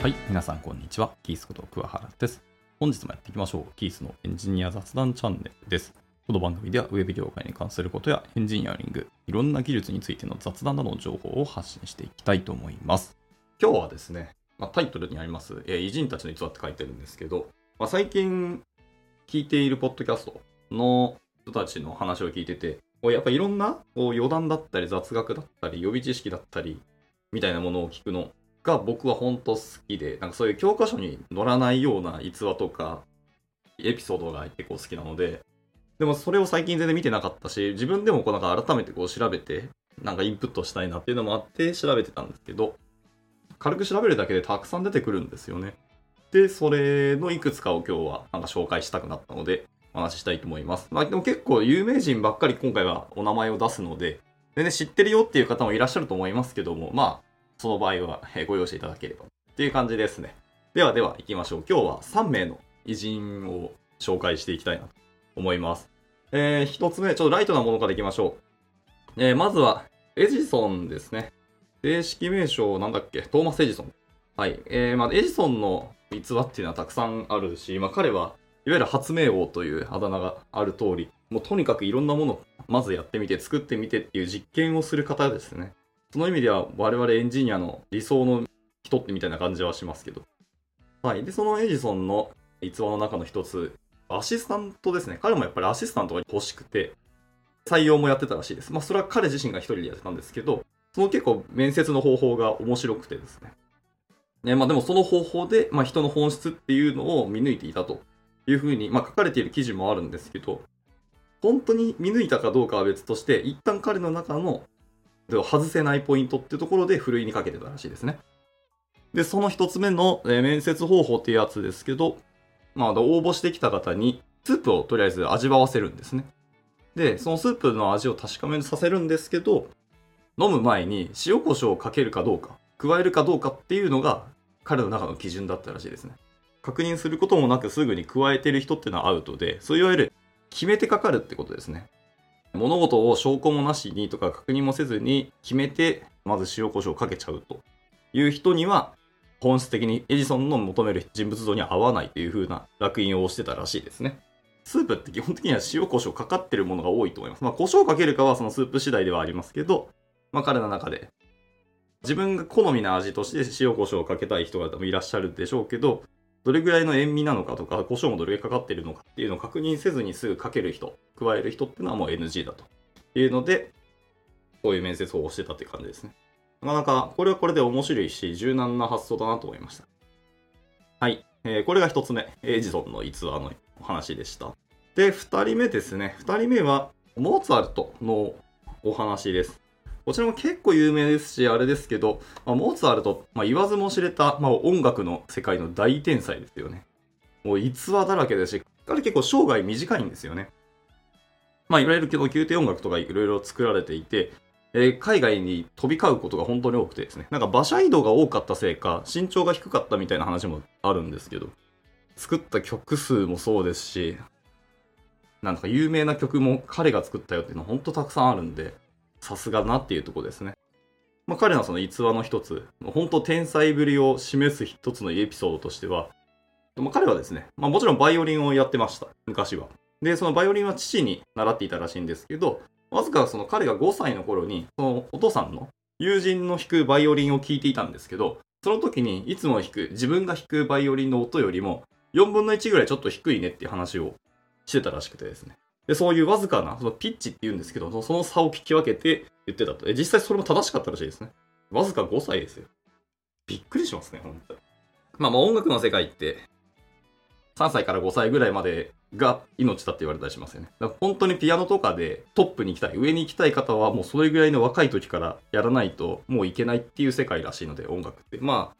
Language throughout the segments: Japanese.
はい、皆さんこんにちは。キースこと桑原です。本日もやっていきましょう。キースのエンジニア雑談チャンネルです。この番組ではウェブ業界に関することやエンジニアリング、いろんな技術についての雑談などの情報を発信していきたいと思います。今日はですね、まあ、タイトルにあります、えー偉人たちの逸話って書いてるんですけど、まあ、最近聞いているポッドキャストの人たちの話を聞いてて、やっぱりいろんなこう余談だったり雑学だったり予備知識だったりみたいなものを聞くのが僕は本当好きで、なんかそういう教科書に載らないような逸話とかエピソードが結構好きなので、でもそれを最近全然見てなかったし、自分でもこうなんか改めてこう調べて、なんかインプットしたいなっていうのもあって調べてたんですけど、軽く調べるだけでたくさん出てくるんですよね。で、それのいくつかを今日はなんか紹介したくなったので、お話ししたいと思います。まあでも結構有名人ばっかり今回はお名前を出すので、全然知ってるよっていう方もいらっしゃると思いますけども、まあ、その場合はえーご容赦いただければっていう感じですね。ではでは行きましょう。今日は3名の偉人を紹介していきたいなと思います。えー、一つ目、ちょっとライトなものからいきましょう。えー、まずは、エジソンですね。正式名称なんだっけ？トーマス・エジソン。はい。えー、まあ、エジソンの逸話っていうのはたくさんあるし、まあ、彼はいわゆる発明王というあだ名がある通り、もうとにかくいろんなものをまずやってみて、作ってみてっていう実験をする方ですね。その意味では我々エンジニアの理想の人ってみたいな感じはしますけど。はい。で、そのエジソンの逸話の中の一つ、アシスタントですね。彼もやっぱりアシスタントが欲しくて、採用もやってたらしいです。まあ、それは彼自身が一人でやってたんですけど、その結構面接の方法が面白くてですね。ね、まあでもその方法で、まあ、人の本質っていうのを見抜いていたというふうに、まあ、書かれている記事もあるんですけど、本当に見抜いたかどうかは別として、一旦彼の中の外せないポイントっていうところでふるいにかけてたらしいですね。で、その一つ目の、え面接方法っていうやつですけど、まあ、応募してきた方にスープをとりあえず味わわせるんですね。で、そのスープの味を確かめさせるんですけど、飲む前に塩コショウをかけるかどうか、加えるかどうかっていうのが彼の中の基準だったらしいですね。確認することもなくすぐに加えてる人っていうのはアウトで、そういわゆる決めてかかるってことですね。物事を証拠もなしにとか確認もせずに決めて、まず塩コショウをかけちゃうという人には、本質的にエジソンの求める人物像に合わないという風な烙印を押してたらしいですね。スープって基本的には塩コショウかかってるものが多いと思います。まあ、胡椒をかけるかはそのスープ次第ではありますけど、まあ、彼の中で自分が好みな味として塩コショウをかけたい人がいらっしゃるでしょうけど、どれぐらいの塩味なのかとか、胡椒もどれぐらいかかってるのかっていうのを確認せずにすぐかける人、加える人っていうのはもう NG だというので、こういう面接法をしてたって感じですね。なかなか、これはこれで面白いし、柔軟な発想だなと思いました。はい。えーこれが一つ目、エジソンの逸話のお話でした。で、二人目ですね。二人目は、モーツァルトのお話です。こちらも結構有名ですし、あれですけど、まあ、モーツァルト、まあ、言わずも知れた、まあ、音楽の世界の大天才ですよね。もう逸話だらけですし、彼結構生涯短いんですよね。まあ、いわゆる宮廷音楽とかいろいろ作られていて、えー海外に飛び交うことが本当に多くてですね、なんか馬車移動が多かったせいか、身長が低かったみたいな話もあるんですけど、作った曲数もそうですし、なんか有名な曲も彼が作ったよっていうのは本当たくさんあるんで、さすがなっていうとこですね。まあ、彼のその逸話の一つ、本当天才ぶりを示す一つのエピソードとしては、まあ、彼はですね、まあ、もちろんバイオリンをやってました、昔は。で、そのバイオリンは父に習っていたらしいんですけど、わずかその彼が5歳の頃に、そのお父さんの友人の弾くバイオリンを聴いていたんですけど、その時にいつも弾く、自分が弾くバイオリンの音よりも、4分の1ぐらいちょっと低いねっていう話をしてたらしくてですね。で、そういうわずかな、そのピッチって言うんですけど、その差を聞き分けて言ってたと。え実際それも正しかったらしいですね。わずか5歳ですよ。びっくりしますね、本当に。まあまあ音楽の世界って、3歳から5歳ぐらいまでが命だって言われたりしますよね。だから本当にピアノとかでトップに行きたい、上に行きたい方はもうそれぐらいの若い時からやらないともういけないっていう世界らしいので、音楽って。まあ、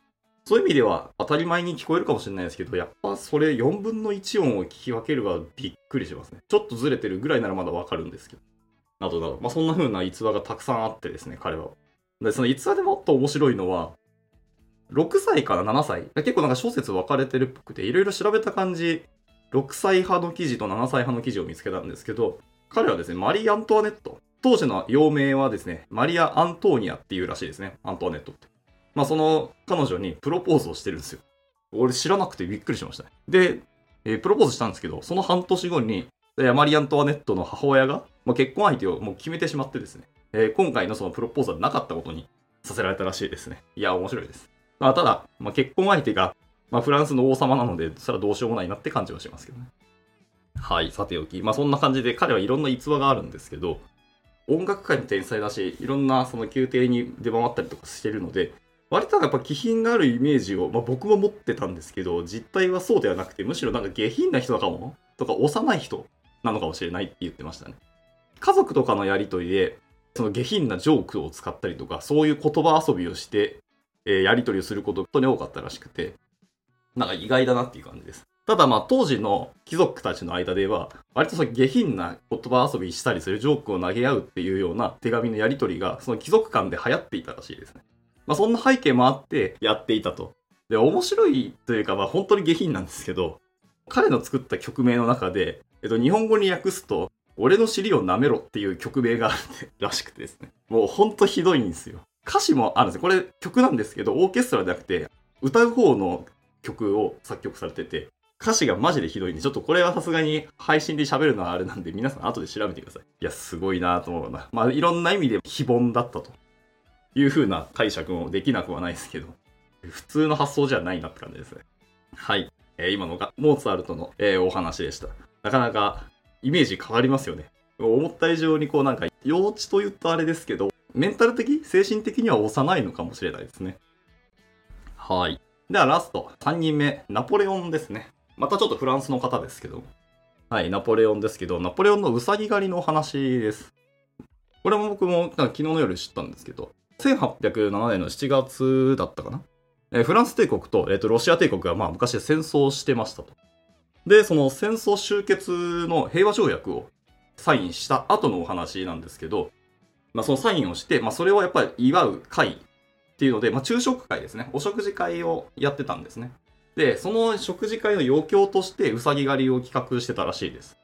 そういう意味では当たり前に聞こえるかもしれないですけど、やっぱそれ4分の1音を聞き分けるはびっくりしますね。ちょっとずれてるぐらいならまだわかるんですけど。などなど。まあそんな風な逸話がたくさんあってですね、彼は。で、その逸話でもっと面白いのは、6歳から7歳。結構なんか諸説分かれてるっぽくて、いろいろ調べた感じ、6歳派の記事と7歳派の記事を見つけたんですけど、彼はですね、マリー・アントワネット。当時の幼名はですね、マリア・アントーニアっていうらしいですね。アントワネットって。まあその彼女にプロポーズをしてるんですよ。俺知らなくてびっくりしましたね。で、えープロポーズしたんですけど、その半年後に、マリアントワネットの母親が、まあ、結婚相手をもう決めてしまってですね、えー今回のそのプロポーズはなかったことにさせられたらしいですね。いや、面白いです。まあ、ただ、まあ、結婚相手が、まあ、フランスの王様なので、それはどうしようもないなって感じはしますけどね。はい、さておき。まあ、そんな感じで彼はいろんな逸話があるんですけど、音楽界の天才だし、いろんなその宮廷に出回ったりとかしてるので、割とやっぱ気品があるイメージを、まあ、僕も持ってたんですけど、実態はそうではなくて、むしろなんか下品な人かも？とか幼い人なのかもしれないって言ってましたね。家族とかのやりとりで、その下品なジョークを使ったりとか、そういう言葉遊びをして、えーやりとりをすることに多かったらしくて、なんか意外だなっていう感じです。ただまあ当時の貴族たちの間では、割とその下品な言葉遊びしたりするジョークを投げ合うっていうような手紙のやり取りが、その貴族間で流行っていたらしいですね。まあそんな背景もあってやっていたと。で、面白いというかまあ本当に下品なんですけど、彼の作った曲名の中で、えっと日本語に訳すと、俺の尻を舐めろっていう曲名があるらしくてですね。もうほんとひどいんですよ。歌詞もあるんですよ。これ曲なんですけど、オーケストラじゃなくて、歌う方の曲を作曲されてて、歌詞がマジでひどいんで、ちょっとこれはさすがに配信で喋るのはあれなんで、皆さん後で調べてください。いや、すごいなと思うな。まあ、いろんな意味で非凡だったという風な解釈もできなくはないですけど、普通の発想じゃないなって感じですね。はい。えー今のがモーツァルトの、えーお話でした。なかなかイメージ変わりますよね。思った以上にこうなんか幼稚と言うとあれですけど、メンタル的精神的には幼いのかもしれないですね。はい。ではラスト、3人目、ナポレオンですね。またちょっとフランスの方ですけど。はい、ナポレオンですけど、ナポレオンのウサギ狩りのお話です。これも僕もなんか昨日の夜知ったんですけど、1807年の7月だったかな？えーフランス帝国と,、えーとロシア帝国がまあ昔戦争してましたと。で、その戦争終結の平和条約をサインした後のお話なんですけど、まあ、そのサインをして、まあ、それをやっぱり祝う会っていうので、まあ、昼食会ですね。お食事会をやってたんですね。で、その食事会の余興として、うさぎ狩りを企画してたらしいです。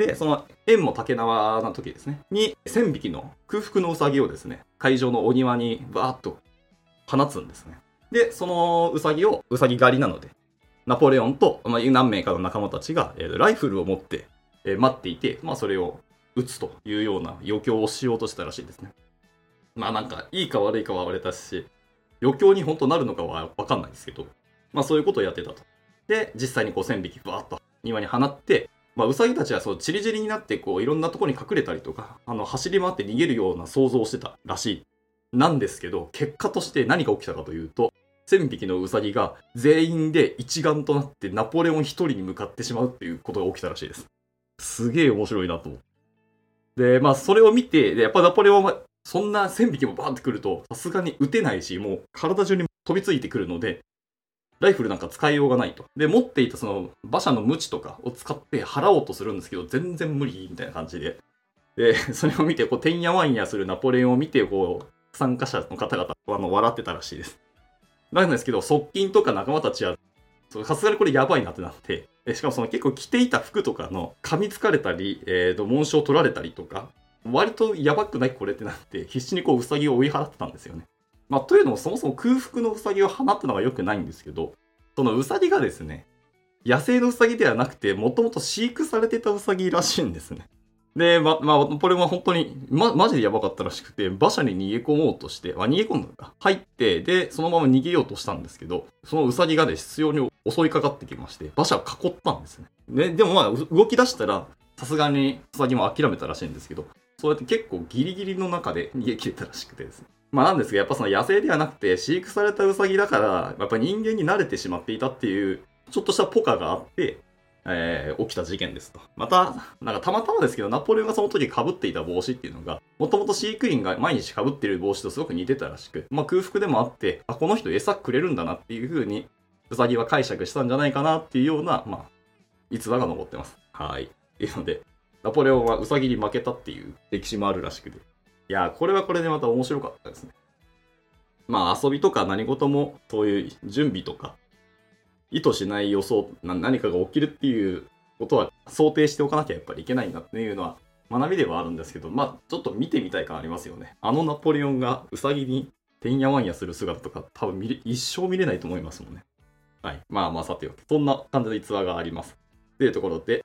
で、その縁も竹縄な時ですね、に1000匹の空腹のうさぎをですね、会場のお庭にバーッと放つんですね。で、そのうさぎを、うさぎ狩りなので、ナポレオンと、まあ、何名かの仲間たちが、えーライフルを持って、えー待っていて、まあ、それを撃つというような余興をしようとしたらしいですね。まあなんか、いいか悪いかは割れたし、余興に本当なるのかはわかんないですけど、まあそういうことをやってたと。で、実際にこう1000匹バーッと庭に放って、まあウサギたちはそうチリチリになってこういろんなとこに隠れたりとか、あの走り回って逃げるような想像をしてたらしい。なんですけど、結果として何が起きたかというと、1000匹のウサギが全員で一丸となってナポレオン一人に向かってしまうっていうことが起きたらしいです。すげえ面白いなと思って。で、まあそれを見て、でやっぱナポレオンはそんな1000匹もバーンってくると、さすがに撃てないし、もう体中に飛びついてくるので、ライフルなんか使いようがないと。で、持っていたその馬車の鞭とかを使って払おうとするんですけど、全然無理みたいな感じで。で、それを見て、こう、てんやわんやするナポレオンを見て、こう、参加者の方々あの笑ってたらしいです。なんですけど、側近とか仲間たちは、さすがにこれやばいなってなって、しかもその結構着ていた服とかの噛みつかれたり、えーと、紋章取られたりとか、割とやばくないこれってなって、必死にこう、ウサギを追い払ってたんですよね。まあ、というのもそもそも空腹のウサギを放ったのが良くないんですけど、そのウサギがですね、野生のウサギではなくて、もともと飼育されてたウサギらしいんですね。で、ま、まあ、これは本当に、ま、マジでやばかったらしくて、馬車に逃げ込もうとして、あ、逃げ込んだのか。入って、で、そのまま逃げようとしたんですけど、そのウサギがね、執拗に襲いかかってきまして、馬車を囲ったんですね。で、でもまあ、動き出したら、さすがにウサギも諦めたらしいんですけど、そうやって結構ギリギリの中で逃げ切れたらしくてですね。まあなんですが、やっぱその野生ではなくて飼育されたウサギだから、やっぱ人間に慣れてしまっていたっていう、ちょっとしたポカがあって、えー起きた事件ですと。また、なんかたまたまですけど、ナポレオンがその時被っていた帽子っていうのが、もともと飼育員が毎日被っている帽子とすごく似てたらしく、まあ空腹でもあって、あ、この人餌くれるんだなっていう風に、ウサギは解釈したんじゃないかなっていうような、まあ、逸話が残ってます。はい。っていうので、ナポレオンはウサギに負けたっていう歴史もあるらしくて。いや、これはこれでまた面白かったですね。まあ遊びとか何事もそういう準備とか意図しない予想何かが起きるっていうことは想定しておかなきゃやっぱりいけないんだっていうのは学びではあるんですけどまあちょっと見てみたい感ありますよねあのナポレオンがウサギにてんやわんやする姿とか多分見れ一生見れないと思いますもんね。はい。まあまあさておき、そんな感じの逸話があります。というところで、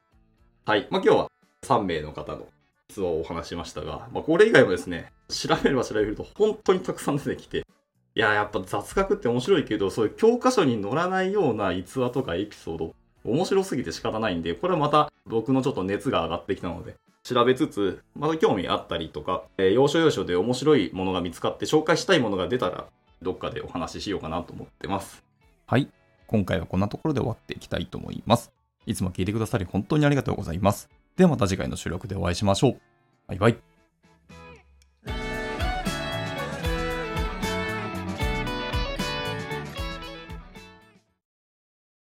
はい。まあ今日は3名の方の逸話をお話ししましたが、まあこれ以外もですね、調べれば調べると本当にたくさん出てきて、いや、やっぱ雑学って面白いけど、そういう教科書に載らないような逸話とかエピソード、面白すぎて仕方ないんで、これはまた僕のちょっと熱が上がってきたので、調べつつ、また興味あったりとか、えー要所要所で面白いものが見つかって紹介したいものが出たら、どっかでお話ししようかなと思ってます。はい。今回はこんなところで終わっていきたいと思います。いつも聞いてくださり本当にありがとうございます。ではまた次回の収録でお会いしましょう。バイバイ。